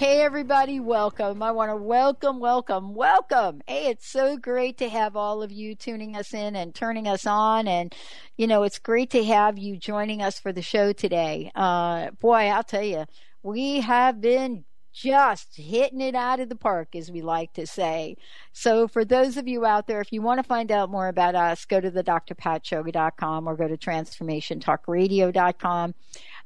Hey, everybody, welcome. I want to welcome, welcome, welcome. Hey, it's so great to have all of you tuning us in and turning us on. And, you know, it's great to have you joining us for the show today. Uh, boy, I'll tell you, we have been just hitting it out of the park, as we like to say. So, for those of you out there, if you want to find out more about us, go to the or go to transformationtalkradio.com.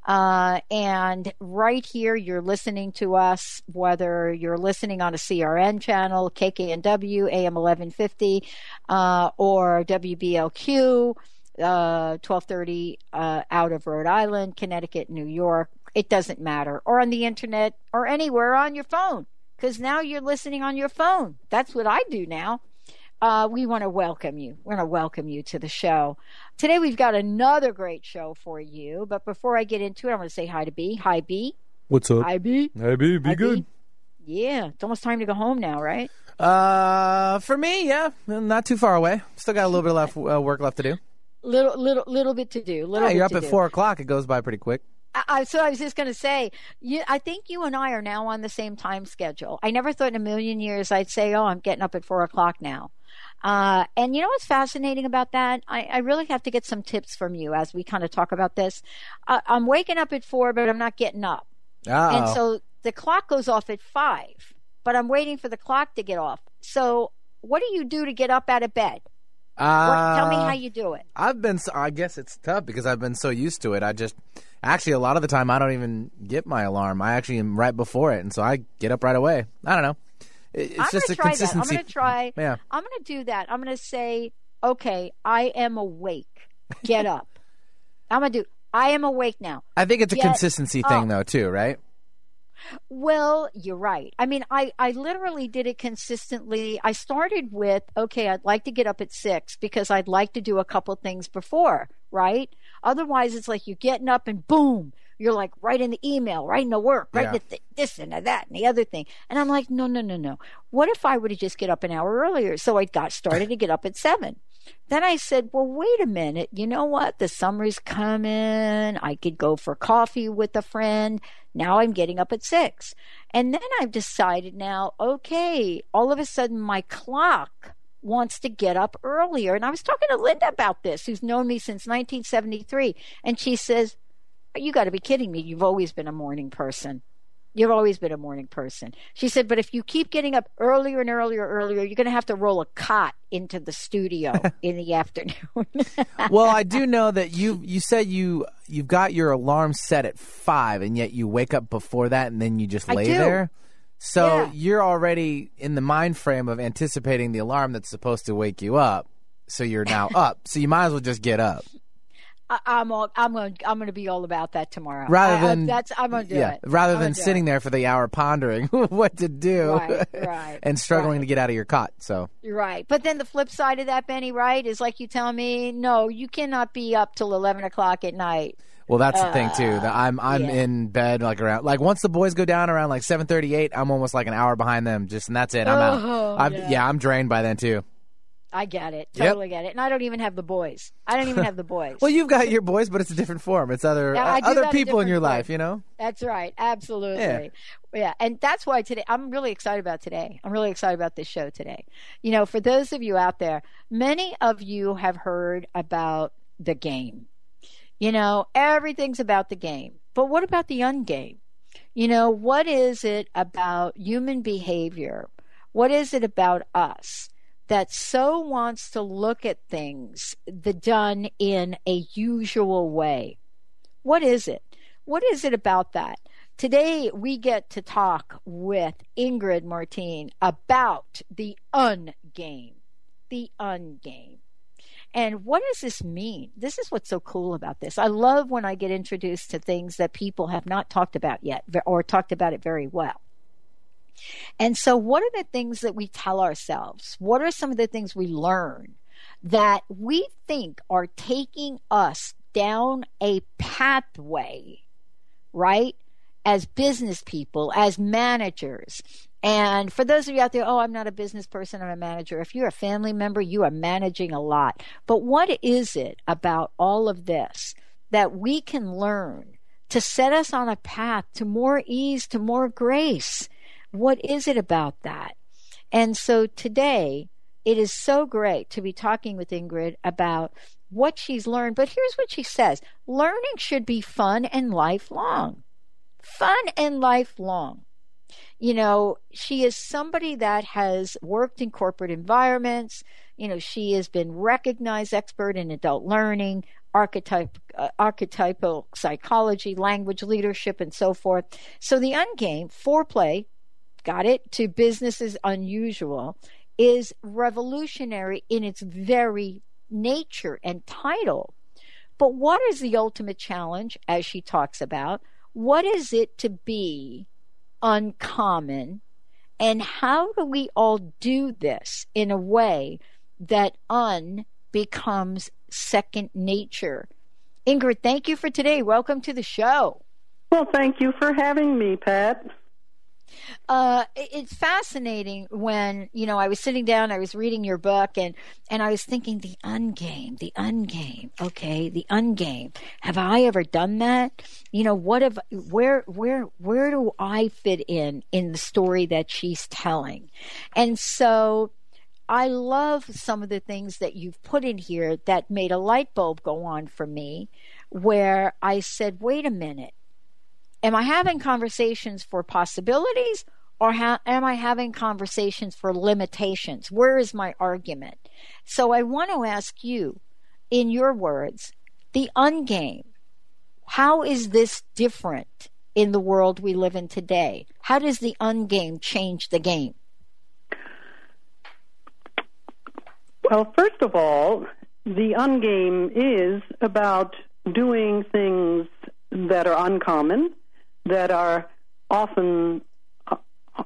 Uh, and right here, you're listening to us, whether you're listening on a CRN channel, KKNW, AM 1150, uh, or WBLQ, uh, 1230 uh, out of Rhode Island, Connecticut, New York. It doesn't matter. Or on the internet or anywhere on your phone, because now you're listening on your phone. That's what I do now. Uh, we want to welcome you. We want to welcome you to the show. Today we've got another great show for you. But before I get into it, I want to say hi to B. Hi, B. What's up? Hi, B. Hi, B. Be Hi, good. B. Yeah, it's almost time to go home now, right? Uh, for me, yeah, not too far away. Still got a little bit of left uh, work left to do. Little, little, little bit to do. Little Yeah, you're up at do. four o'clock. It goes by pretty quick. I, so I was just going to say, you, I think you and I are now on the same time schedule. I never thought in a million years I'd say, "Oh, I'm getting up at four o'clock now." Uh, and you know what's fascinating about that? I, I really have to get some tips from you as we kind of talk about this. Uh, I'm waking up at four, but I'm not getting up, and Oh, so the clock goes off at five. But I'm waiting for the clock to get off. So, what do you do to get up out of bed? What, tell me uh, how you do it. I've been. So, I guess it's tough because I've been so used to it. I just actually a lot of the time I don't even get my alarm. I actually am right before it, and so I get up right away. I don't know. It- It's I'm just gonna a try that. I'm gonna try. Yeah. I'm gonna do that. I'm gonna say, okay, I am awake. Get up. I'm gonna do. I am awake now. I think it's a Get consistency up. thing, though, too, right? Well, you're right. I mean, I, I literally did it consistently. I started with, okay, I'd like to get up at six because I'd like to do a couple things before, right? Otherwise, it's like you're getting up and boom, you're like writing the email, writing the work, writing Yeah. the th- this and the that and the other thing. And I'm like, no, no, no, no. What if I were to just get up an hour earlier? So I got started to get up at seven. Then I said, well, wait a minute. You know what? The summer's coming. I could go for coffee with a friend. Now I'm getting up at six. And then I've decided now, okay, all of a sudden my clock wants to get up earlier. And I was talking to Linda about this, who's known me since 1973. And she says, you got to be kidding me. You've always been a morning person. You've always been a morning person. She said, but if you keep getting up earlier and earlier, earlier, you're going to have to roll a cot into the studio in the afternoon. well, I do know that you you said you you've got your alarm set at five, and yet you wake up before that, and then you just lay there. So Yeah. you're already in the mind frame of anticipating the alarm that's supposed to wake you up. So you're now up. So you might as well just get up. I, I'm all, I'm going I'm going to be all about that tomorrow. Rather I- I- than that's I'm going to do yeah, it. rather I'm than sitting it. there for the hour pondering what to do Right, right, and struggling right. to get out of your cot. So You're Right. But then the flip side of that, Benny, right, is like you tell me, no, you cannot be up till 11 o'clock at night. Well, that's the thing uh, too. That I'm I'm yeah. in bed like around like once the boys go down around like seven thirty eight, I'm almost like an hour behind them. Just and that's it. I'm Oh, out. I'm, yeah. yeah. I'm drained by then too. I get it. Yep. Totally get it. And I don't even have the boys. I don't even have the boys. Well, you've got your boys, but it's a different form. It's other Yeah, uh, other people in your form. life. You know. That's right. Absolutely. Yeah. And that's why today, I'm really excited about today. I'm really excited about this show today. You know, for those of you out there, many of you have heard about the game. You know, everything's about the game. But what about the ungame? You know, what is it about human behavior? What is it about us that so wants to look at things the done in a usual way? What is it? What is it about that? Today we get to talk with Ingrid Martine about the ungame. The ungame. And what does this mean? This is what's so cool about this. I love when I get introduced to things that people have not talked about yet or talked about it very well. And so, what are the things that we tell ourselves? What are some of the things we learn that we think are taking us down a pathway, right? As business people, as managers. And for those of you out there, oh, I'm not a business person, I'm a manager. If you're a family member, you are managing a lot. But what is it about all of this that we can learn to set us on a path to more ease, to more grace? What is it about that? And so today, it is so great to be talking with Ingrid about what she's learned. But here's what she says learning should be fun and lifelong. Fun and lifelong. You know, she is somebody that has worked in corporate environments. You know, she has been recognized expert in adult learning, archetype, uh, archetypal psychology, language leadership, and so forth. So the ungame, foreplay, got it, to business is unusual, is revolutionary in its very nature and title. But what is the ultimate challenge, as she talks about? What is it to be uncommon? And how do we all do this in a way that un becomes second nature? Ingrid, thank you for today. Welcome to the show. Well, thank you for having me, Pat. Uh, it's fascinating when you know I was sitting down, I was reading your book, and and I was thinking the ungame, the ungame. Okay, the ungame. Have I ever done that? You know, what have where where where do I fit in in the story that she's telling? And so. I love some of the things that you've put in here that made a light bulb go on for me, where I said, wait a minute am I having conversations for possibilities or ha- am I having conversations for limitations? Where is my argument? So I want to ask you, in your words, the ungame. How is this different in the world we live in today? How does the ungame change the game? Well, first of all, the ungame is about doing things that are uncommon, that are often uh,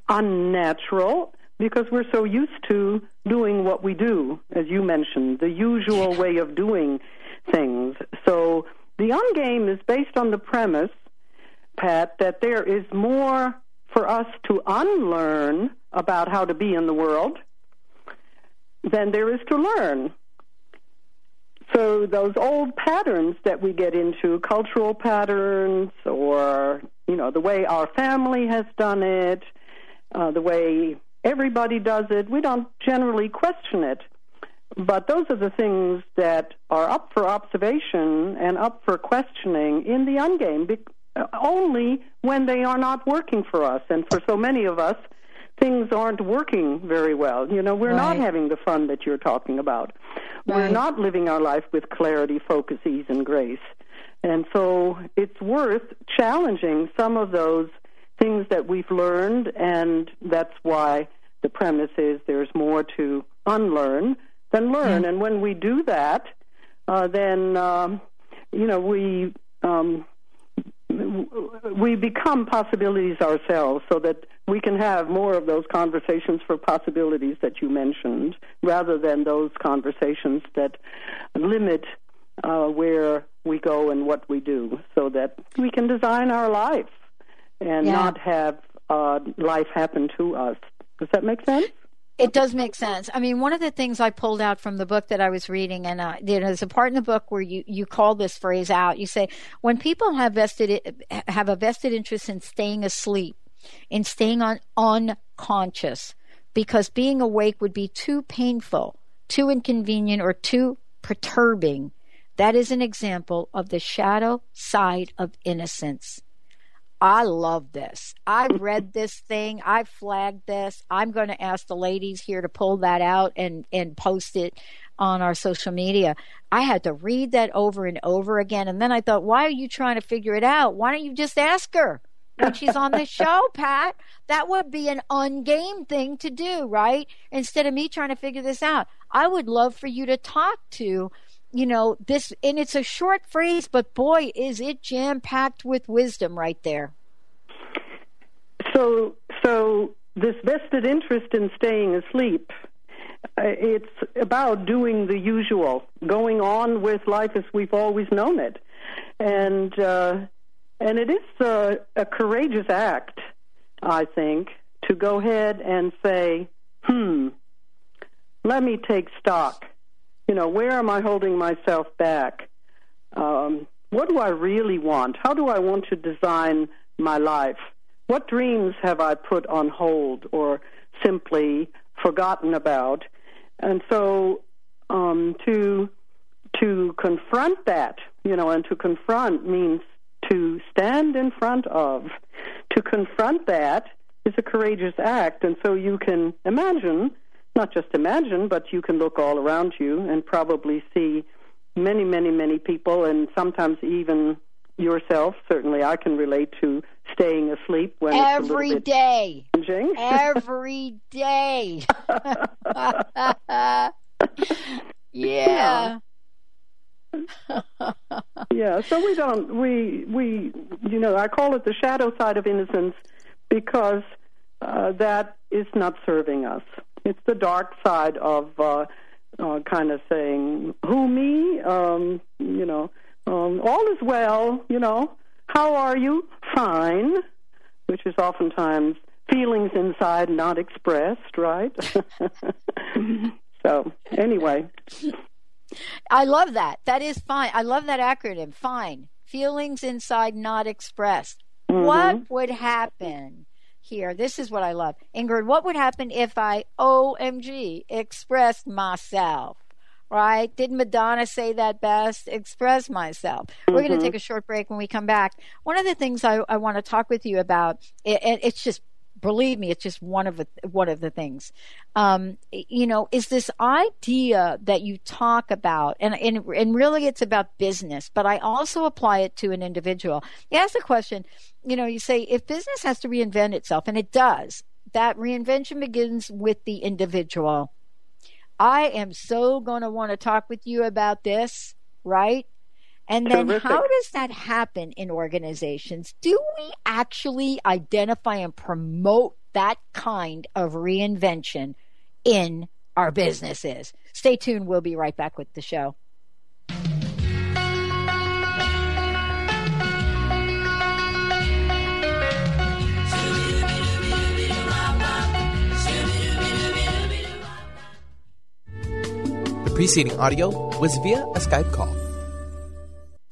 unnatural, because we're so used to doing what we do, as you mentioned, the usual way of doing things. So the ungame is based on the premise, Pat, that there is more for us to unlearn about how to be in the world than there is to learn. So those old patterns that we get into, cultural patterns, or you know the way our family has done it, uh, the way everybody does it, we don't generally question it. But those are the things that are up for observation and up for questioning in the ungame, be- only when they are not working for us. And for so many of us, things aren't working very well. You know, we're not having the fun that you're talking about. We're not living our life with clarity, focus, ease, and grace. And so it's worth challenging some of those things that we've learned, and that's why the premise is there's more to unlearn than learn. And when we do that, uh, then, um, you know, we. Um, we become possibilities ourselves so that we can have more of those conversations for possibilities that you mentioned rather than those conversations that limit uh, where we go and what we do so that we can design our life and Yeah. not have uh, life happen to us. Does that make sense? it does make sense. I mean, one of the things I pulled out from the book that I was reading, and uh, there's a part in the book where you you call this phrase out. You say when people have vested have a vested interest in staying asleep, in staying on unconscious, because being awake would be too painful, too inconvenient, or too perturbing. That is an example of the shadow side of innocence. I love this. I've read this thing. I've flagged this. I'm going to ask the ladies here to pull that out and, and post it on our social media. I had to read that over and over again. And then I thought, why are you trying to figure it out? Why don't you just ask her when she's on the show, Pat? That would be an ungame thing to do, right? Instead of me trying to figure this out. I would love for you to talk to you know, this, and it's a short phrase, but boy, is it jam packed with wisdom right there. So, so this vested interest in staying asleep, uh, it's about doing the usual, going on with life as we've always known it, and uh, and it is a, a courageous act, I think, to go ahead and say, hmm, let me take stock you know, where am I holding myself back? Um, what do I really want? How do I want to design my life? What dreams have I put on hold or simply forgotten about? And so um, to to confront that, you know, and to confront means to stand in front of. To confront that is a courageous act, and so you can imagine not just imagine, but you can look all around you and probably see many, many, many people, and sometimes even yourself. Certainly, I can relate to staying asleep when every it's day, every day. yeah. yeah, so we don't we we you know I call it the shadow side of innocence because uh, that is not serving us. It's the dark side of uh, uh, kind of saying, "Who me?" Um, you know, um, all is well. You know, how are you? Fine, which is oftentimes feelings inside not expressed, right? so anyway. I love that. That is fine. I love that acronym. Fine. Feelings inside not expressed. Mm-hmm. What would happen here. This is what I love. Ingrid, what would happen if I, OMG, expressed myself? Right? Did Madonna say that best? Express myself. Mm-hmm. We're going to take a short break when we come back. One of the things I, I want to talk with you about, it, it's just believe me, it's just one of the one of the things. Um, you know, is this idea that you talk about, and, and and really it's about business, but I also apply it to an individual. You ask the question, you know, you say if business has to reinvent itself, and it does, that reinvention begins with the individual. I am so going to want to talk with you about this, right? And then Terrific. how does that happen in organizations? Do we actually identify and promote that kind of reinvention in our businesses? Stay tuned. We'll be right back with the show. The preceding audio was via a Skype call.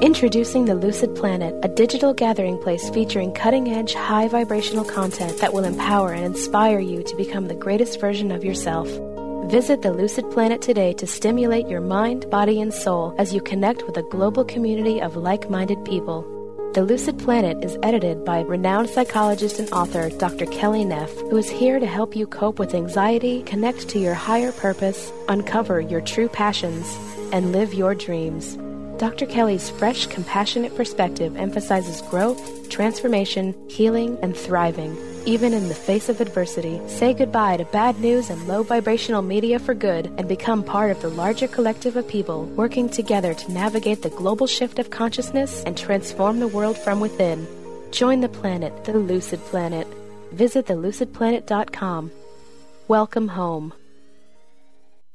Introducing the Lucid Planet, a digital gathering place featuring cutting edge, high vibrational content that will empower and inspire you to become the greatest version of yourself. Visit the Lucid Planet today to stimulate your mind, body, and soul as you connect with a global community of like minded people. The Lucid Planet is edited by renowned psychologist and author Dr. Kelly Neff, who is here to help you cope with anxiety, connect to your higher purpose, uncover your true passions, and live your dreams. Dr. Kelly's fresh, compassionate perspective emphasizes growth, transformation, healing, and thriving, even in the face of adversity. Say goodbye to bad news and low vibrational media for good and become part of the larger collective of people working together to navigate the global shift of consciousness and transform the world from within. Join the planet, the Lucid Planet. Visit thelucidplanet.com. Welcome home.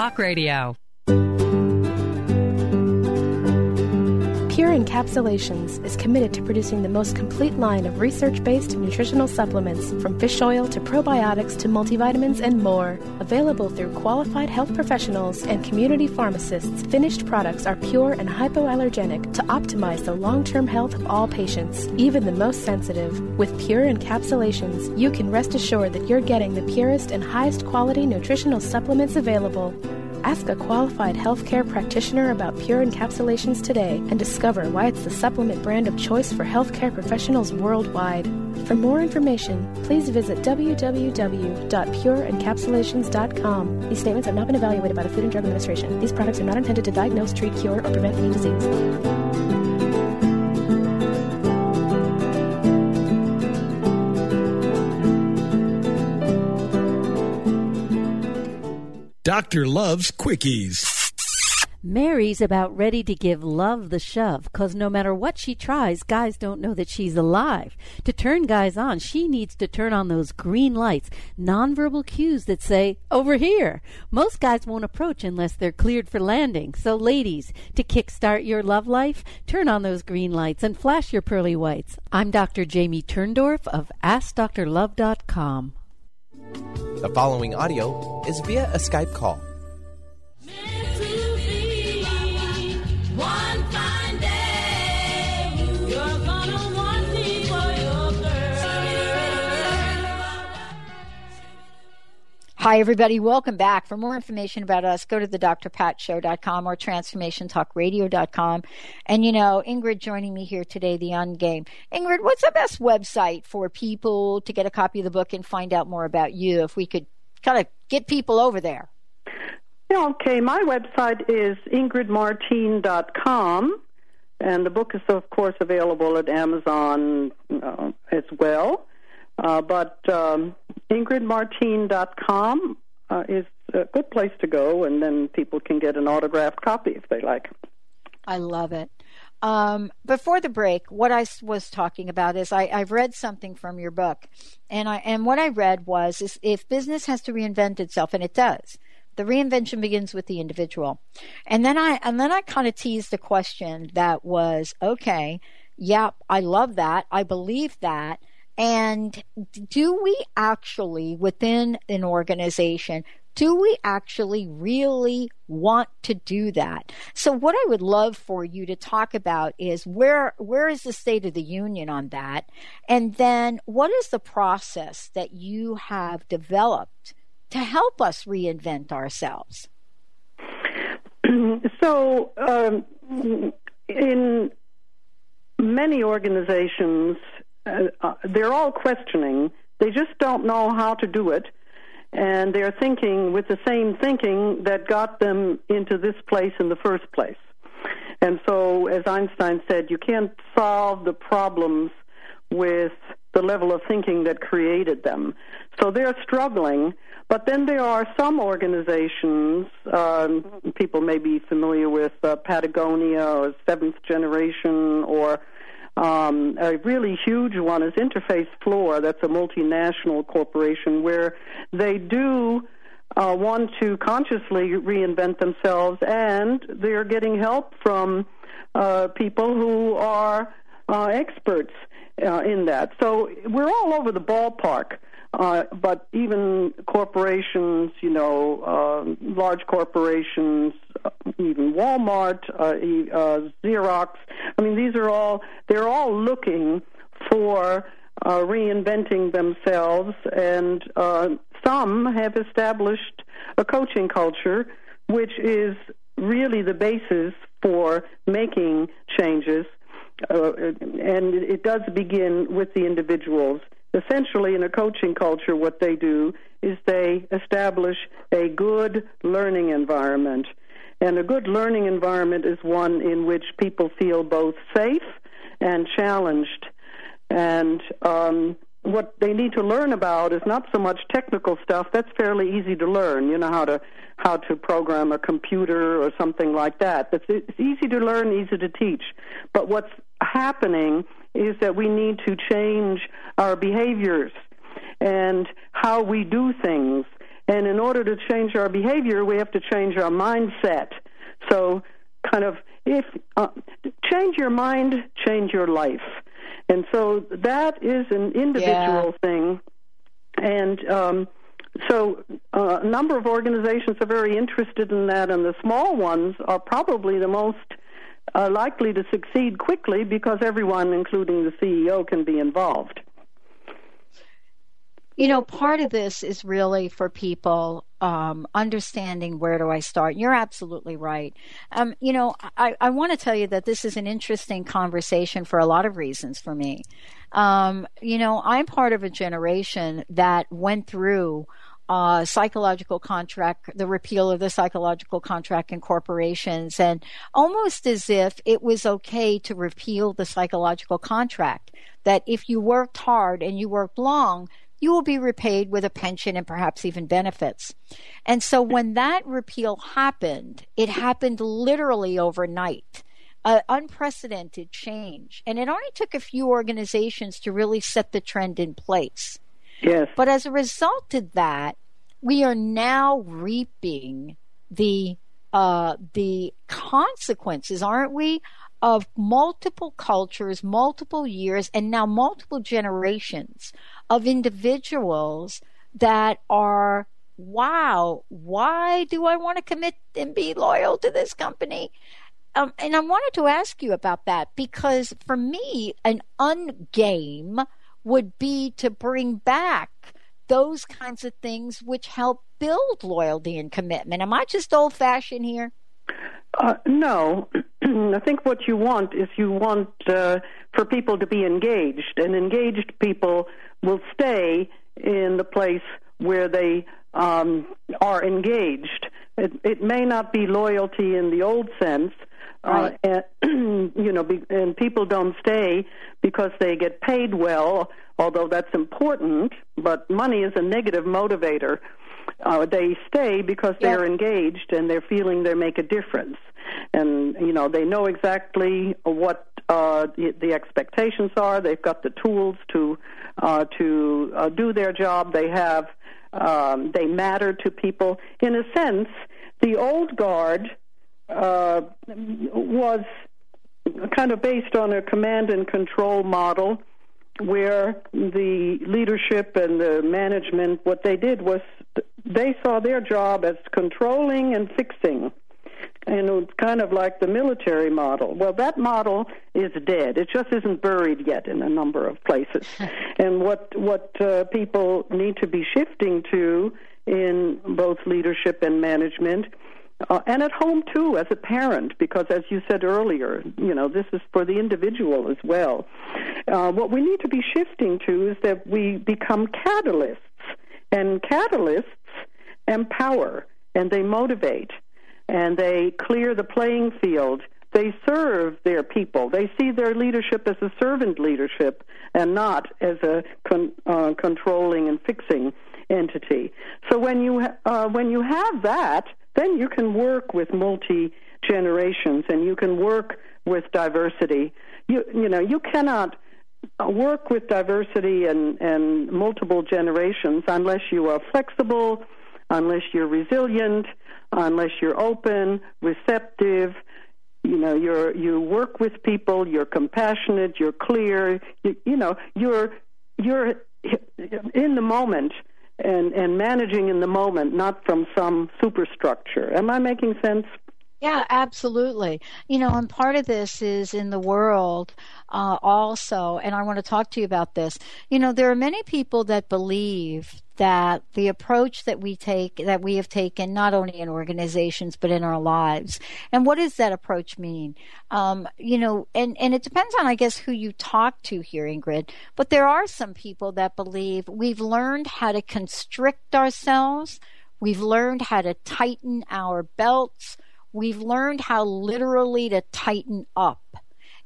Talk Radio. Encapsulations is committed to producing the most complete line of research based nutritional supplements from fish oil to probiotics to multivitamins and more. Available through qualified health professionals and community pharmacists, finished products are pure and hypoallergenic to optimize the long term health of all patients, even the most sensitive. With Pure Encapsulations, you can rest assured that you're getting the purest and highest quality nutritional supplements available. Ask a qualified healthcare practitioner about Pure Encapsulations today and discover why it's the supplement brand of choice for healthcare professionals worldwide. For more information, please visit www.pureencapsulations.com. These statements have not been evaluated by the Food and Drug Administration. These products are not intended to diagnose, treat, cure, or prevent any disease. Doctor loves quickies. Mary's about ready to give love the shove, 'cause no matter what she tries, guys don't know that she's alive. To turn guys on, she needs to turn on those green lights, nonverbal cues that say, over here. Most guys won't approach unless they're cleared for landing. So, ladies, to kickstart your love life, turn on those green lights and flash your pearly whites. I'm Dr. Jamie Turndorf of AskDrLove.com. The following audio is via a Skype call. Hi, everybody. Welcome back. For more information about us, go to the drpatshow.com or transformationtalkradio.com. And, you know, Ingrid joining me here today, The Ungame. Ingrid, what's the best website for people to get a copy of the book and find out more about you if we could kind of get people over there? Yeah, okay. My website is ingridmartine.com. And the book is, of course, available at Amazon uh, as well. Uh, but um, IngridMartine.com uh, is a good place to go, and then people can get an autographed copy if they like. I love it. Um, before the break, what I was talking about is I, I've read something from your book, and I and what I read was is if business has to reinvent itself, and it does, the reinvention begins with the individual. And then I and then I kind of teased a question that was okay, yeah, I love that, I believe that, and do we actually, within an organization, do we actually really want to do that? So what I would love for you to talk about is where where is the state of the union on that? And then what is the process that you have developed to help us reinvent ourselves? So um, in many organizations uh, uh, they're all questioning. They just don't know how to do it. And they're thinking with the same thinking that got them into this place in the first place. And so, as Einstein said, you can't solve the problems with the level of thinking that created them. So they're struggling. But then there are some organizations, um, people may be familiar with uh, Patagonia or Seventh Generation or um, a really huge one is Interface Floor. That's a multinational corporation where they do uh, want to consciously reinvent themselves, and they're getting help from uh, people who are uh, experts uh, in that. So we're all over the ballpark. Uh, but even corporations, you know, uh, large corporations, even Walmart, uh, uh, Xerox. I mean, these are all they're all looking for uh, reinventing themselves, and some have established a coaching culture, which is really the basis for making changes. Uh, and it does begin with the individuals essentially in a coaching culture what they do is they establish a good learning environment. And a good learning environment is one in which people feel both safe and challenged. And um, what they need to learn about is not so much technical stuff. That's fairly easy to learn. You know how to how to program a computer or something like that. It's, it's easy to learn, easy to teach. But what's happening is that we need to change our behaviors and how we do things. And in order to change our behavior, we have to change our mindset. So, kind of, if uh, change your mind, change your life. And so that is an individual yeah. thing. And um, so uh, a number of organizations are very interested in that, and the small ones are probably the most uh, likely to succeed quickly because everyone, including the CEO, can be involved. You know, part of this is really for people um, understanding where do I start. You're absolutely right. Um, you know, I, I want to tell you that this is an interesting conversation for a lot of reasons for me. Um, you know, I'm part of a generation that went through uh, psychological contract, the repeal of the psychological contract in corporations, and almost as if it was okay to repeal the psychological contract. That if you worked hard and you worked long, you will be repaid with a pension and perhaps even benefits. And so when that repeal happened, it happened literally overnight. An unprecedented change. And it only took a few organizations to really set the trend in place. Yes. But as a result of that, we are now reaping the uh, the consequences, aren't we, of multiple cultures, multiple years, and now multiple generations of individuals that are, wow, why do I want to commit and be loyal to this company? Um, and I wanted to ask you about that because for me, an ungame would be to bring back those kinds of things which help build loyalty and commitment. Am I just old fashioned here? Uh, no, I think what you want is you want uh, for people to be engaged, and engaged people will stay in the place where they um, are engaged. It, it may not be loyalty in the old sense, uh, right. uh, and you know, be, and people don't stay because they get paid well, although that's important. But money is a negative motivator. Uh, they stay because they're engaged and they're feeling they make a difference, and you know they know exactly what uh, the, the expectations are. They've got the tools to uh, to uh, do their job. They have um, they matter to people. In a sense, the old guard uh, was kind of based on a command and control model where the leadership and the management, what they did was they saw their job as controlling and fixing. And it's kind of like the military model. Well, that model is dead. It just isn't buried yet in a number of places. and what what uh, people need to be shifting to in both leadership and management uh, and at home too as a parent because as you said earlier you know this is for the individual as well uh, what we need to be shifting to is that we become catalysts and catalysts empower and they motivate and they clear the playing field. They serve their people. They see their leadership as a servant leadership and not as a con- uh, controlling and fixing entity. So when you uh, when you have that then you can work with multi generations and you can work with diversity. You you know you cannot work with diversity and and multiple generations unless you are flexible, unless you're resilient, Uh, unless you're open, receptive. You know, you're you work with people. You're compassionate. You're clear. You, you know, you're you're in the moment and and managing in the moment, not from some superstructure. Am I making sense? Yeah, absolutely. You know, and part of this is in the world uh, also, and I want to talk to you about this. You know, there are many people that believe that the approach that we take, that we have taken, not only in organizations but in our lives, and what does that approach mean? Um, you know, and and it depends on, I guess, who you talk to here, Ingrid. But there are some people that believe we've learned how to constrict ourselves. We've learned how to tighten our belts we've learned how literally to tighten up.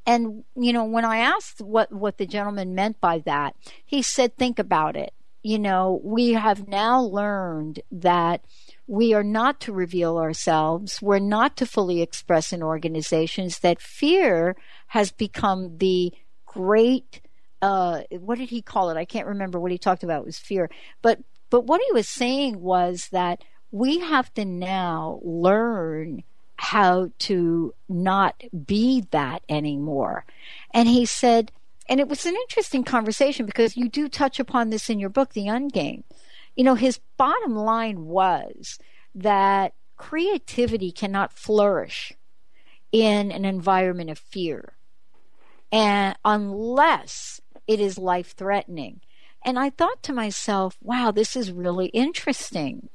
And, you know, when I asked what, what the gentleman meant by that, he said, think about it. You know, we have now learned that we are not to reveal ourselves. We're not to fully express in organizations that fear has become the great, uh, what did he call it? I can't remember what he talked about it was fear. But, but what he was saying was that we have to now learn how to not be that anymore. And he said, and it was an interesting conversation because you do touch upon this in your book, The Ungame. You know, his bottom line was that creativity cannot flourish in an environment of fear and unless it is life threatening. And I thought to myself, wow, this is really interesting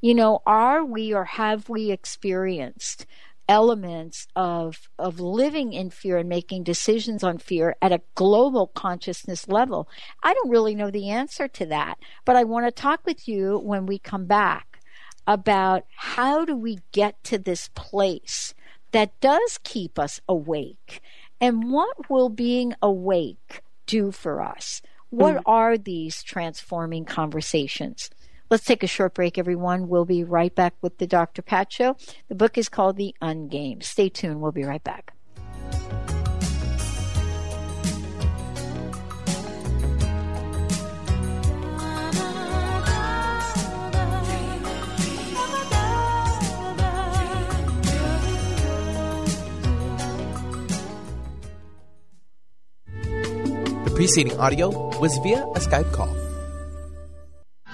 you know, are we or have we experienced elements of of living in fear and making decisions on fear at a global consciousness level? I don't really know the answer to that, but I want to talk with you when we come back about how do we get to this place that does keep us awake and what will being awake do for us? What mm. are these transforming conversations? Let's take a short break, everyone. We'll be right back with the Dr. Pat Show. The book is called The Ungame. Stay tuned. We'll be right back. The preceding audio was via a Skype call.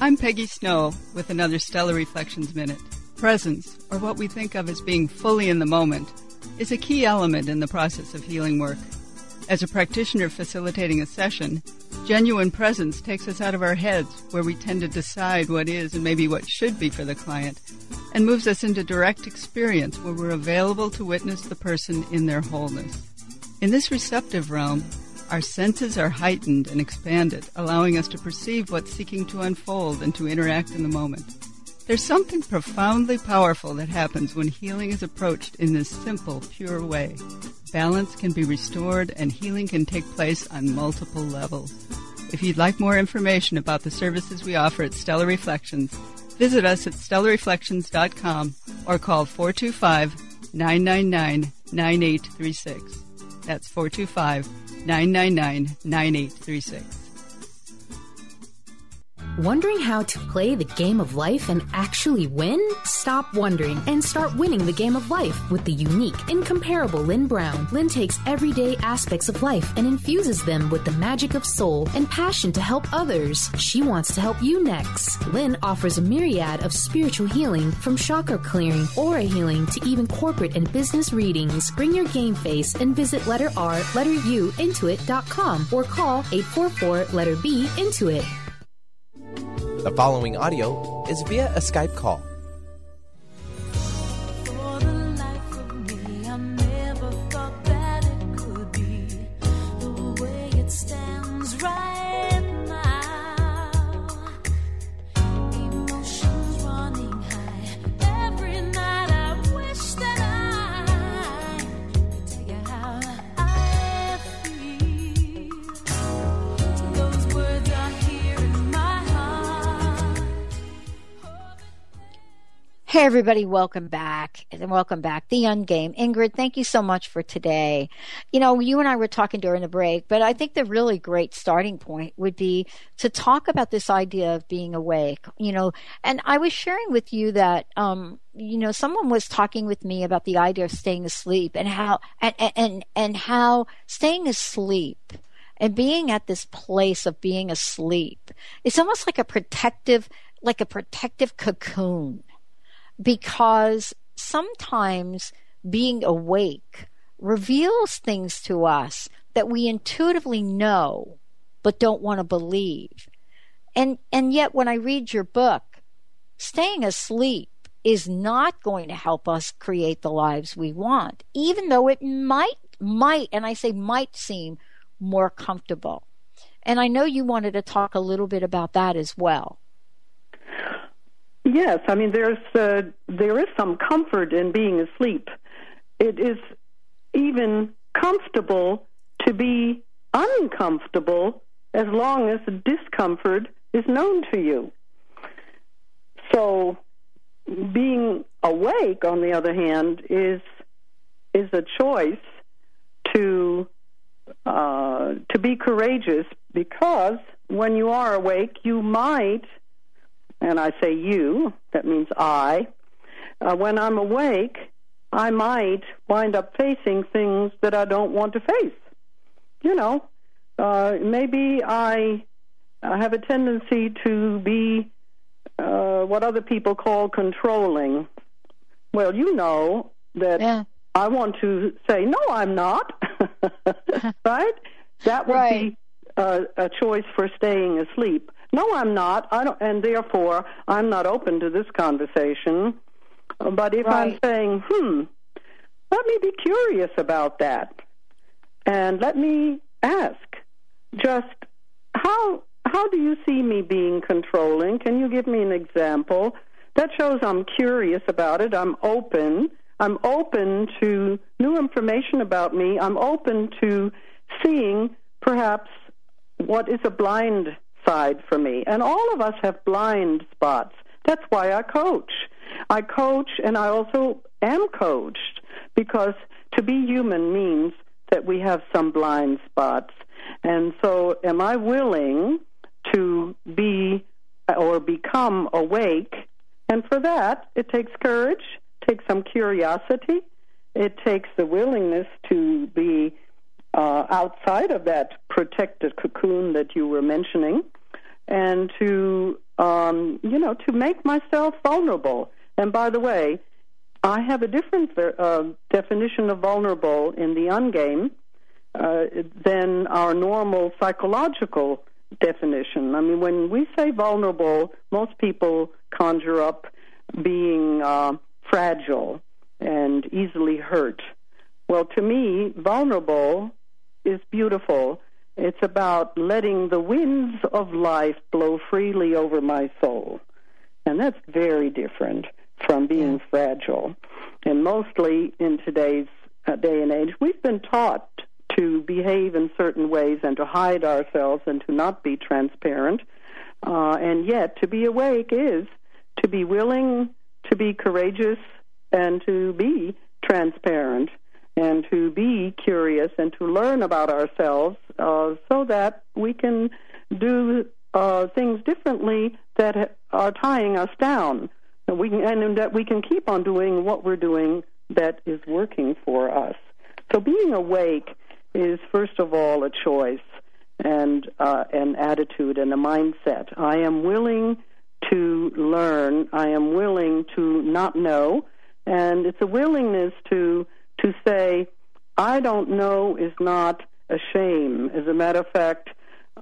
I'm Peggy Snow with another Stellar Reflections Minute. Presence, or what we think of as being fully in the moment, is a key element in the process of healing work. As a practitioner facilitating a session, genuine presence takes us out of our heads where we tend to decide what is and maybe what should be for the client, and moves us into direct experience where we're available to witness the person in their wholeness. In this receptive realm, our senses are heightened and expanded, allowing us to perceive what's seeking to unfold and to interact in the moment. There's something profoundly powerful that happens when healing is approached in this simple, pure way. Balance can be restored and healing can take place on multiple levels. If you'd like more information about the services we offer at Stellar Reflections, visit us at stellarreflections.com or call 425 999 9836. That's 425 999 9836. Wondering how to play the game of life and actually win? Stop wondering and start winning the game of life with the unique, incomparable Lynn Brown. Lynn takes everyday aspects of life and infuses them with the magic of soul and passion to help others. She wants to help you next. Lynn offers a myriad of spiritual healing from chakra clearing, aura healing to even corporate and business readings. Bring your game face and visit letter R, letter U, intuit.com or call 844 letter B, Intuit. The following audio is via a Skype call. Hey, everybody, welcome back. And welcome back. The Ungame. Ingrid, thank you so much for today. You know, you and I were talking during the break, but I think the really great starting point would be to talk about this idea of being awake. You know, and I was sharing with you that, um, you know, someone was talking with me about the idea of staying asleep and how, and, and, and how staying asleep and being at this place of being asleep, it's almost like a protective, like a protective cocoon because sometimes being awake reveals things to us that we intuitively know but don't want to believe. And and yet when I read your book, staying asleep is not going to help us create the lives we want, even though it might might and I say might seem more comfortable. And I know you wanted to talk a little bit about that as well. Yes, I mean there's uh, there is some comfort in being asleep. It is even comfortable to be uncomfortable as long as the discomfort is known to you. So being awake on the other hand is is a choice to uh, to be courageous because when you are awake you might and I say you, that means I, uh, when I'm awake, I might wind up facing things that I don't want to face. You know, uh, maybe I have a tendency to be uh, what other people call controlling. Well, you know that yeah. I want to say, no, I'm not. right? That would right. be uh, a choice for staying asleep. No, I'm not. I don't, and therefore I'm not open to this conversation. But if right. I'm saying, hmm, let me be curious about that, and let me ask, just how how do you see me being controlling? Can you give me an example? That shows I'm curious about it. I'm open. I'm open to new information about me. I'm open to seeing perhaps what is a blind side for me. And all of us have blind spots. That's why I coach. I coach and I also am coached because to be human means that we have some blind spots. And so, am I willing to be or become awake? And for that, it takes courage, takes some curiosity, it takes the willingness to be uh, outside of that protected cocoon that you were mentioning, and to um, you know to make myself vulnerable. And by the way, I have a different uh, definition of vulnerable in the ungame uh, than our normal psychological definition. I mean, when we say vulnerable, most people conjure up being uh, fragile and easily hurt. Well, to me, vulnerable is beautiful. It's about letting the winds of life blow freely over my soul. And that's very different from being fragile. And mostly in today's uh, day and age, we've been taught to behave in certain ways and to hide ourselves and to not be transparent. Uh, and yet, to be awake is to be willing to be courageous and to be transparent to be curious and to learn about ourselves uh, so that we can do uh, things differently that are tying us down. And, we can, and that we can keep on doing what we're doing that is working for us. So being awake is, first of all, a choice and uh, an attitude and a mindset. I am willing to learn. I am willing to not know. And it's a willingness to to say, I don't know is not a shame. As a matter of fact,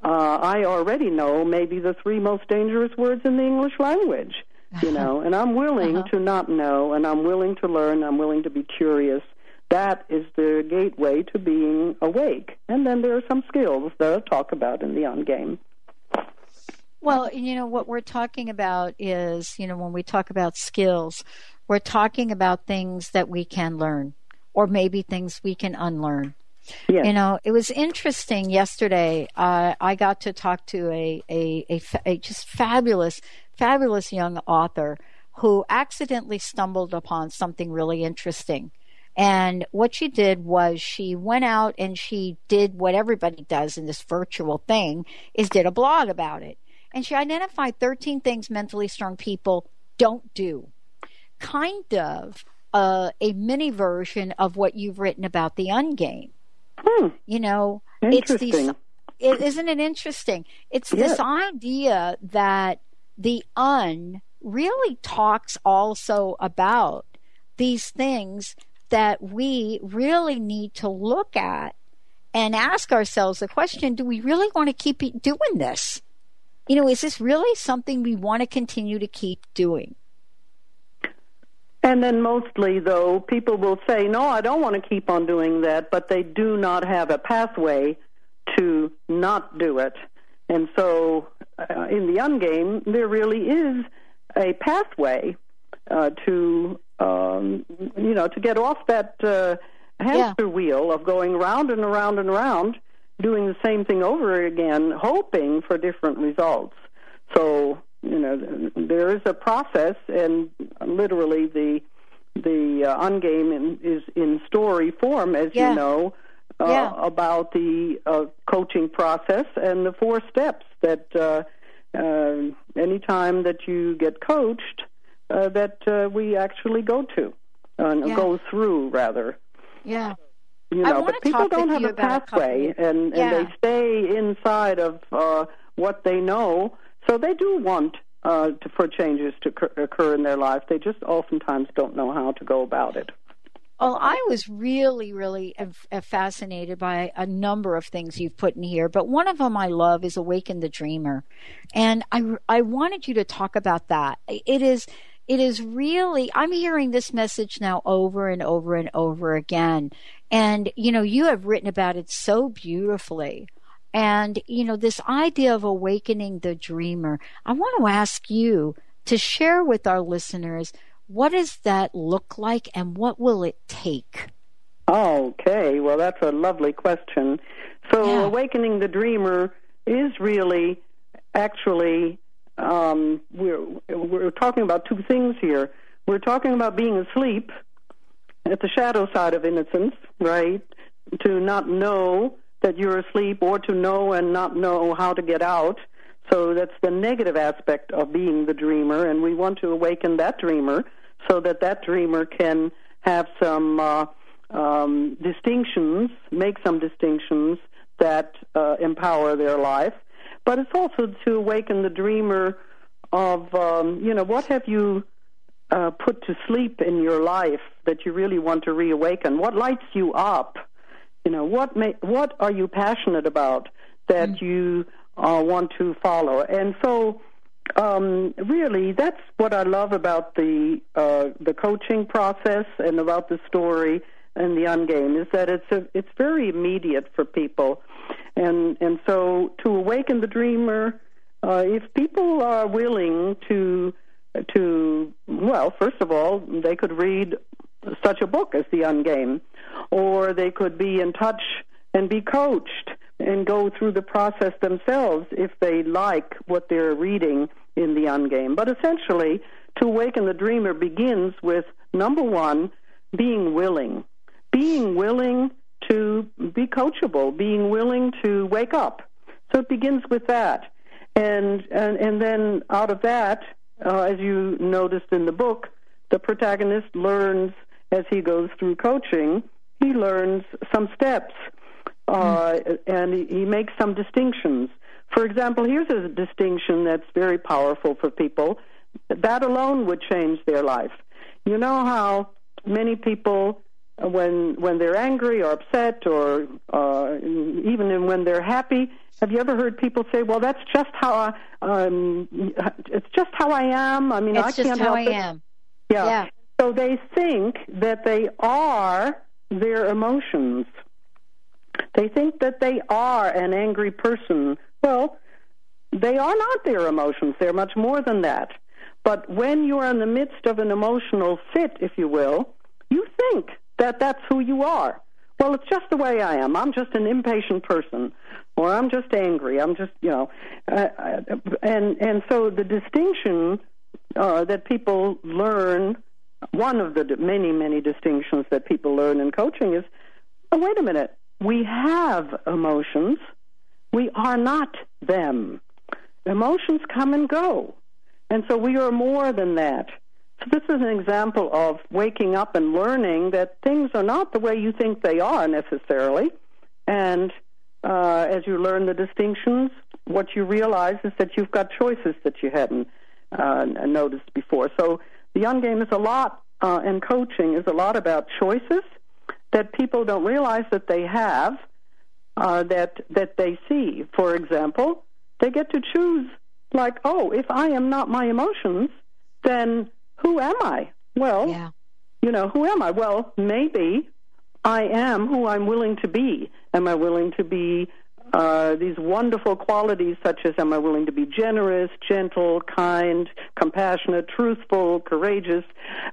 uh, I already know maybe the three most dangerous words in the English language, you know, and I'm willing uh-huh. to not know, and I'm willing to learn, I'm willing to be curious. That is the gateway to being awake. And then there are some skills that I'll talk about in the Ungame. Well, you know, what we're talking about is, you know, when we talk about skills, we're talking about things that we can learn or maybe things we can unlearn. Yes. You know, it was interesting yesterday. Uh, I got to talk to a, a, a, a, just fabulous, fabulous young author who accidentally stumbled upon something really interesting. And what she did was she went out and she did what everybody does in this virtual thing is did a blog about it. And she identified 13 things mentally strong people don't do. Kind of uh, a mini version of what you've written about the ungame. Hmm. You know, it's these it, isn't it interesting? It's this idea that the un really talks also about these things that we really need to look at and ask ourselves the question do we really want to keep doing this? You know, is this really something we want to continue to keep doing? And then mostly, though, people will say, no, I don't want to keep on doing that, but they do not have a pathway to not do it. And so uh, in the ungame, there really is a pathway uh, to, um, you know, to get off that uh, hamster yeah. wheel of going round and around and around, doing the same thing over again, hoping for different results. So, you know, there is a process, and literally the the uh, ungame in, is in story form, as yeah. you know, uh, yeah. about the uh, coaching process and the four steps that uh, uh, anytime that you get coached, uh, that uh, we actually go to, uh, Yeah. go through rather. Yeah. You know, but people don't have a about a pathway, and and Yeah. they stay inside of uh, what they know. So they do want uh, to, for changes to occur, in their life. They just oftentimes don't know how to go about it. Well, I was really, really uh, fascinated by a number of things you've put in here, but one of them I love is Awaken the Dreamer. And I, I wanted you to talk about that. It is, it is really, I'm hearing this message now over and over and over again. And, you know, you have written about it so beautifully. And, you know, this idea of awakening the dreamer, I want to ask you to share with our listeners what does that look like and what will it take? Okay, well, that's a lovely question. So, Yeah. awakening the dreamer is really actually um, we're we're talking about two things here. We're talking about being asleep at the shadow side of innocence, right? To not know that you're asleep, or to know and not know how to get out. So that's the negative aspect of being the dreamer, and we want to awaken that dreamer so that that dreamer can have some uh, um, distinctions, make some distinctions that uh, empower their life. But it's also to awaken the dreamer of, um, you know, what have you uh, put to sleep in your life that you really want to reawaken? What lights you up? You know, what may, what are you passionate about that you uh, want to follow? And so, um, really, that's what I love about the uh, the coaching process and about the story and the ungame is that it's a, it's very immediate for people, and and so to awaken the dreamer, uh, if people are willing to to well, first of all, they could read such a book as the ungame, or they could be in touch and be coached and go through the process themselves if they like what they're reading in the ungame. But essentially, to awaken the dreamer begins with number one, being willing. Being willing to be coachable, being willing to wake up. So it begins with that. And, and, and then out of that, uh, as you noticed in the book, the protagonist learns as he goes through coaching, he learns some steps uh, and he, he makes some distinctions. For example, here's a distinction that's very powerful for people. That alone would change their life. You know how many people, when when they're angry or upset, or uh, even when they're happy, have you ever heard people say, "Well, that's just how I, um, it's just how I am." I mean, It's I just can't how help I it. am. Yeah. Yeah. So they think that they are their emotions. They think that they are an angry person. Well, they are not their emotions. They're much more than that. But when you are in the midst of an emotional fit, if you will, you think that that's who you are. Well, it's just the way I am. I'm just an impatient person, or I'm just angry. I'm just, you know, uh, uh, and and so the distinction uh, that people learn. One of the many, many distinctions that people learn in coaching is oh, wait a minute, we have emotions, we are not them. Emotions come and go. And so we are more than that. So this is an example of waking up and learning that things are not the way you think they are necessarily. And uh, as you learn the distinctions, what you realize is that you've got choices that you hadn't uh, noticed before. So the ungame is a lot, uh, and coaching is a lot about choices that people don't realize that they have, uh, that that they see. For example, they get to choose, like, oh, if I am not my emotions, then who am I? Well, yeah. you know, who am I? Well, maybe I am who I'm willing to be. Am I willing to be uh, these wonderful qualities, such as am I willing to be generous, gentle, kind, compassionate, truthful, courageous,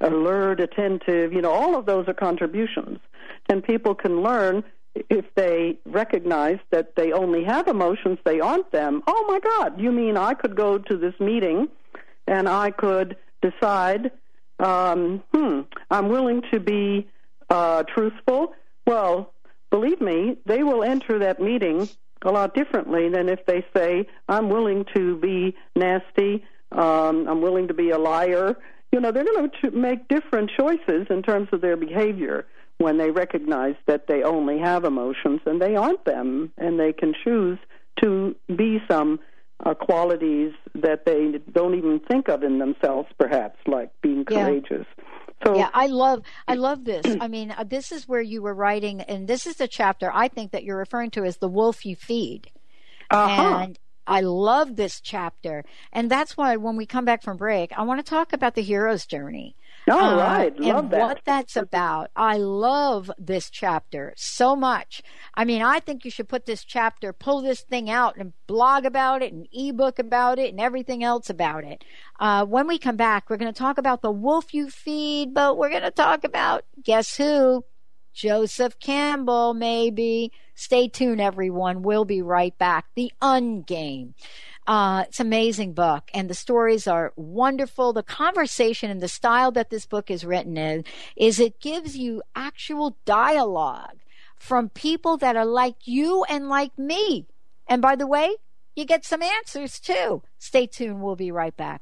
alert, attentive? You know, all of those are contributions. And people can learn if they recognize that they only have emotions, they aren't them. Oh my God, you mean I could go to this meeting and I could decide, um, hmm, I'm willing to be uh, truthful? Well, believe me, they will enter that meeting a lot differently than if they say, I'm willing to be nasty, um, I'm willing to be a liar. You know, they're going to make different choices in terms of their behavior when they recognize that they only have emotions and they aren't them, and they can choose to be some uh, qualities that they don't even think of in themselves, perhaps, like being courageous. Yeah. So yeah, I love I love this. I mean, uh, this is where you were writing, and this is the chapter I think that you're referring to as the wolf you feed. Uh-huh. And I love this chapter, and that's why when we come back from break, I want to talk about the hero's journey. All uh, love and that. what that's about. I love this chapter so much. I mean, I think you should put this chapter, pull this thing out, and blog about it, and ebook about it, and everything else about it. Uh, when we come back, we're going to talk about the wolf you feed, but we're going to talk about guess who? Joseph Campbell, maybe. Stay tuned, everyone. We'll be right back. The Ungame. Uh, it's an amazing book, and the stories are wonderful. The conversation and the style that this book is written in is it gives you actual dialogue from people that are like you and like me. And by the way, you get some answers too. Stay tuned. We'll be right back.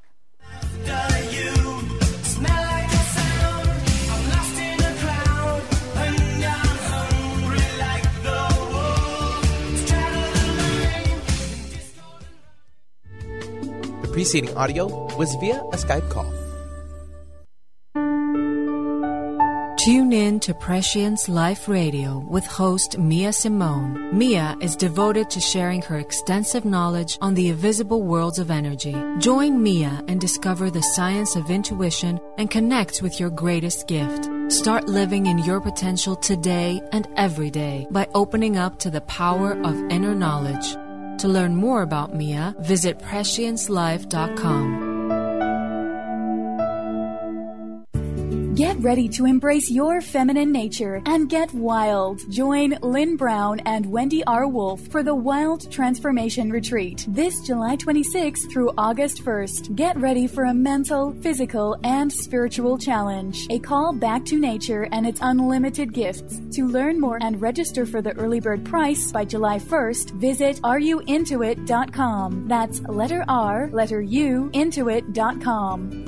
Preceding audio was via a Skype call. Tune in to Prescience Life Radio with host Mia Simone. Mia is devoted to sharing her extensive knowledge on the invisible worlds of energy. Join Mia and discover the science of intuition and connect with your greatest gift. Start living in your potential today and every day by opening up to the power of inner knowledge. To learn more about Mia, visit prescience.life.com. Get ready to embrace your feminine nature and get wild. Join Lynn Brown and Wendy R. Wolf for the Wild Transformation Retreat this July 26th through August 1st. Get ready for a mental, physical, and spiritual challenge. A call back to nature and its unlimited gifts. To learn more and register for the early bird price by July 1st, visit areyouintoit.com. That's letter R, letter U, intoit.com.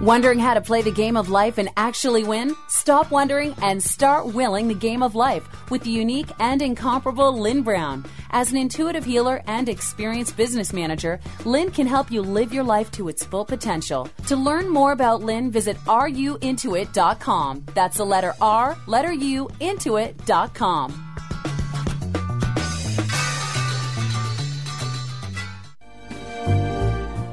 Wondering how to play the game of life and actually win? Stop wondering and start willing the game of life with the unique and incomparable Lynn Brown. As an intuitive healer and experienced business manager, Lynn can help you live your life to its full potential. To learn more about Lynn, visit ruintuit.com. That's the letter R, letter U, intuit.com.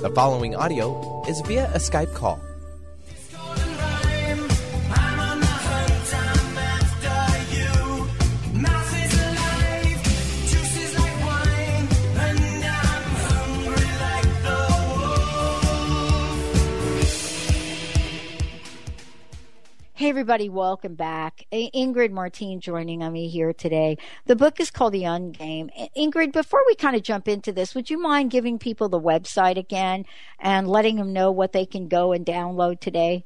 The following audio is via a Skype call. Hey, everybody, welcome back. Ingrid Martine joining me here today. The book is called The Ungame. Ingrid, before we kind of jump into this, would you mind giving people the website again and letting them know what they can go and download today?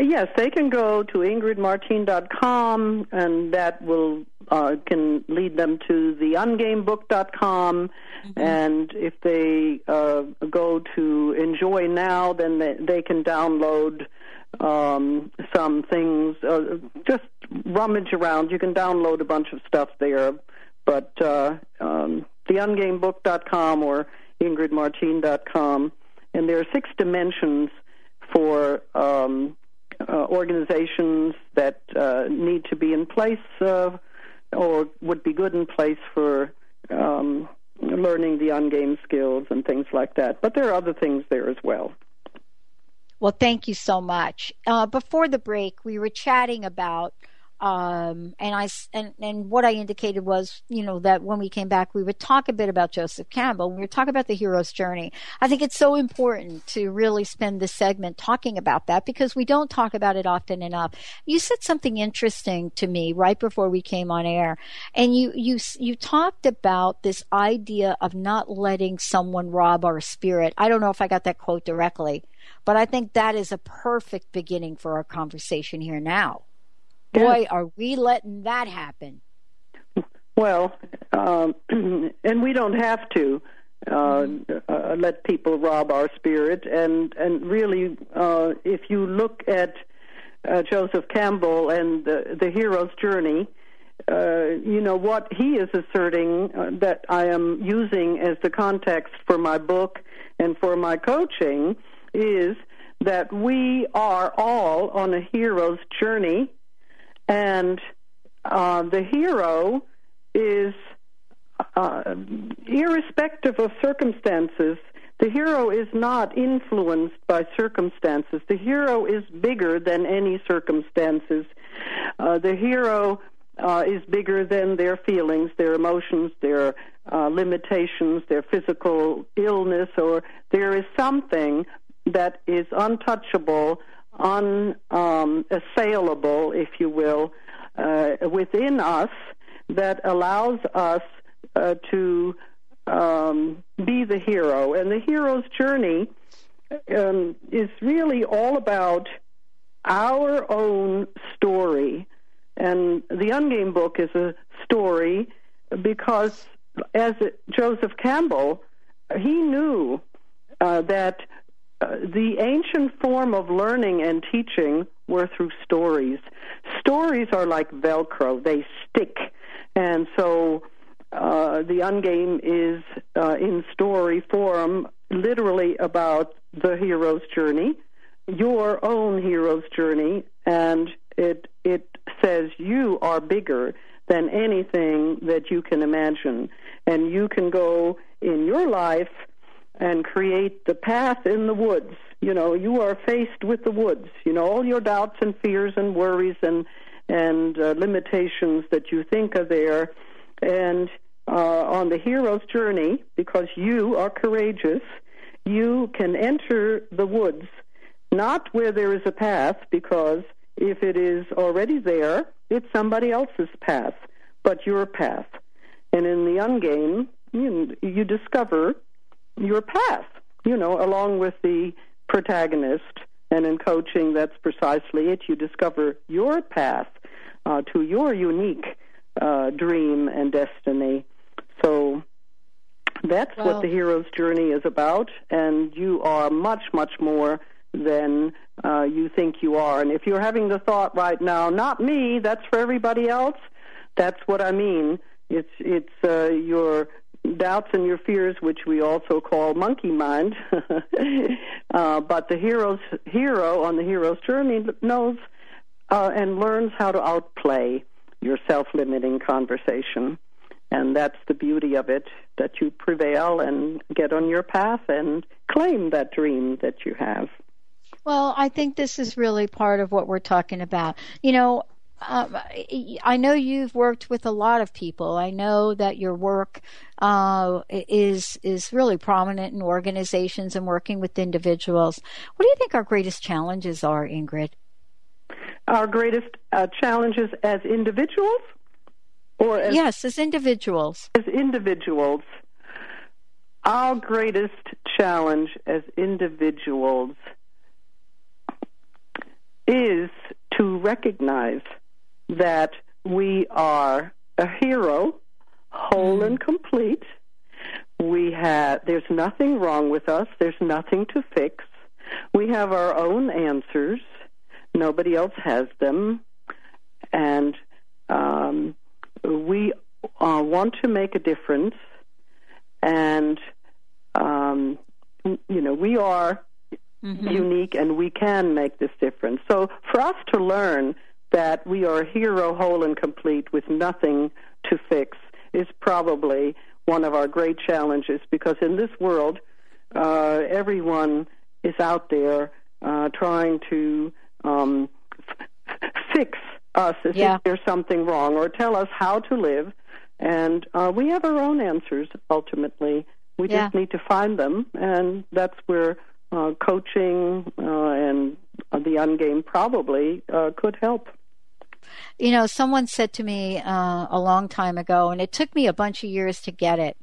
Yes, they can go to ingridmartine.com, and that will uh, can lead them to the ungamebook.com. Mm-hmm. And if they uh, go to Enjoy Now, then they, they can download um, some things. Uh, just rummage around. You can download a bunch of stuff there, but uh, um, theungamebook.com or ingridmartine.com, and there are six dimensions for um, uh, organizations that uh, need to be in place uh, or would be good in place for um, learning the ungame skills and things like that. But there are other things there as well. Well, thank you so much. Uh, before the break, we were chatting about, um, and I and and what I indicated was, you know, that when we came back, we would talk a bit about Joseph Campbell. We would talk about the hero's journey. I think it's so important to really spend this segment talking about that because we don't talk about it often enough. You said something interesting to me right before we came on air, and you you you talked about this idea of not letting someone rob our spirit. I don't know if I got that quote directly but I think that is a perfect beginning for our conversation here now. Boy, are we letting that happen. Well, um, and we don't have to uh, uh, let people rob our spirit. And and really, uh, if you look at uh, Joseph Campbell and the, the hero's journey, uh, you know what he is asserting uh, that I am using as the context for my book and for my coaching is that we are all on a hero's journey, and uh, the hero is, uh, irrespective of circumstances, the hero is not influenced by circumstances. The hero is bigger than any circumstances. Uh, the hero uh, is bigger than their feelings, their emotions, their uh, limitations, their physical illness, or there is something that is untouchable, unassailable, um, if you will, uh, within us that allows us uh, to um, be the hero. And the hero's journey um, is really all about our own story. And the Ungame book is a story because, as Joseph Campbell, he knew uh, that uh, the ancient form of learning and teaching were through stories. Stories are like Velcro, they stick. And so uh, the Ungame is uh, in story form, literally about the hero's journey, your own hero's journey, and it, it says you are bigger than anything that you can imagine. And you can go in your life and create the path in the woods. You know, you are faced with the woods. You know, all your doubts and fears and worries and and uh, limitations that you think are there, and uh, on the hero's journey, because you are courageous, you can enter the woods not where there is a path, because if it is already there, it's somebody else's path, but your path. And in the ungame, you, you discover your path, you know, along with the protagonist. And in coaching, that's precisely it. You discover your path uh, to your unique uh, dream and destiny. So that's what the hero's journey is about, and you are much, much more than uh, you think you are. And if you're having the thought right now, not me, that's for everybody else, that's what I mean. It's it's uh, your doubts and your fears, which we also call monkey mind. uh, but the hero's hero on the hero's journey knows uh, and learns how to outplay your self-limiting conversation. And that's the beauty of it that you prevail and get on your path and claim that dream that you have. Well, I think this is really part of what we're talking about. You know, um, I know you've worked with a lot of people. I know that your work uh, is is really prominent in organizations and working with individuals. What do you think our greatest challenges are, Ingrid? Our greatest uh, challenges as individuals, or as, yes, as individuals. As individuals, our greatest challenge as individuals is to recognize that we are a hero, whole mm. and complete. We have there's nothing wrong with us. There's nothing to fix. We have our own answers. Nobody else has them, and um, we uh, want to make a difference. And um, you know, we are mm-hmm. unique and we can make this difference. So for us to learn that we are a hero whole and complete with nothing to fix is probably one of our great challenges because in this world, uh, everyone is out there uh, trying to um, f- fix us as yeah. if there's something wrong or tell us how to live. And uh, we have our own answers ultimately. We yeah. just need to find them, and that's where uh, coaching uh, and the ungame probably uh, could help. You know, someone said to me uh, a long time ago, and it took me a bunch of years to get it.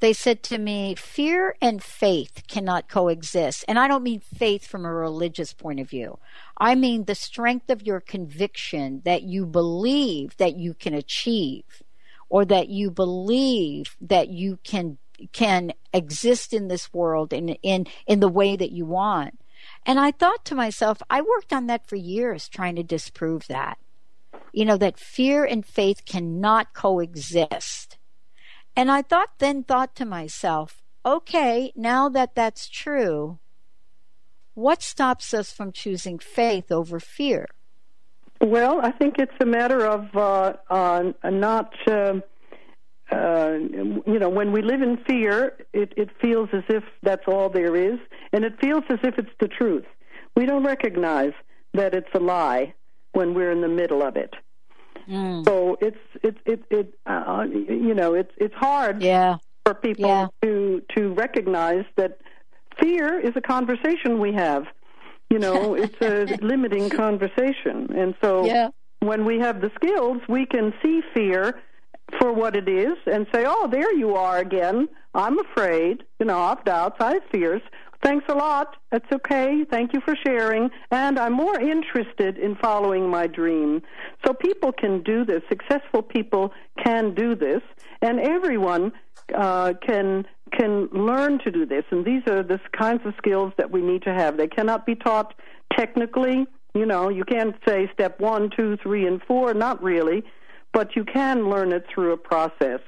They said to me, fear and faith cannot coexist. And I don't mean faith from a religious point of view. I mean the strength of your conviction that you believe that you can achieve or that you believe that you can can exist in this world in in in the way that you want. And I thought to myself, I worked on that for years trying to disprove that. You know that fear and faith cannot coexist. And I thought then thought to myself, okay, now that that's true, what stops us from choosing faith over fear? Well, I think it's a matter of uh, uh, not uh, uh, you know, when we live in fear, it, it feels as if that's all there is, and it feels as if it's the truth. We don't recognize that it's a lie when we're in the middle of it. Mm. So it's it's it it uh, you know it's it's hard yeah. for people yeah. to to recognize that fear is a conversation we have. You know, it's a limiting conversation, and so yeah. when we have the skills, we can see fear for what it is and say, oh, there you are again. I'm afraid. You know, I have doubts. I have fears. Thanks a lot. That's okay. Thank you for sharing. And I'm more interested in following my dream. So people can do this. Successful people can do this. And everyone uh, can can learn to do this. And these are the kinds of skills that we need to have. They cannot be taught technically. You know, you can't say step one, two, three, and four. Not really but you can learn it through a process,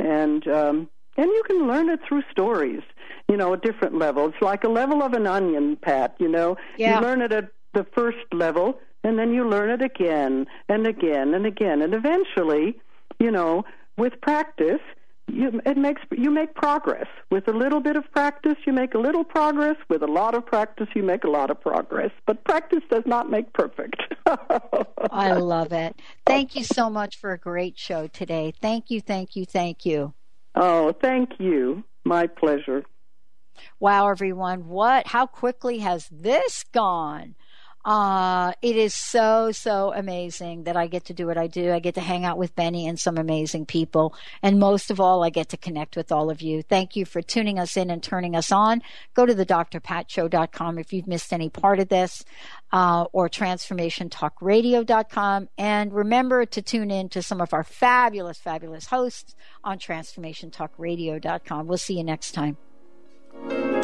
and um, and you can learn it through stories. You know, a different level. It's like a level of an onion, Pat. You know, yeah. you learn it at the first level, and then you learn it again and again and again, and eventually, you know, with practice, you it makes you make progress. With a little bit of practice you make a little progress. With a lot of practice you make a lot of progress. But practice does not make perfect. I love it. Thank you so much for a great show today. Thank you thank you thank you. Oh thank you. My pleasure Wow, everyone, what, how quickly has this gone? Uh, it is so, so amazing that I get to do what I do. I get to hang out with Benny and some amazing people. And most of all, I get to connect with all of you. Thank you for tuning us in and turning us on. Go to the drpatshow.com if you've missed any part of this, uh, or transformationtalkradio.com. And remember to tune in to some of our fabulous, fabulous hosts on transformationtalkradio.com. We'll see you next time. Thank you.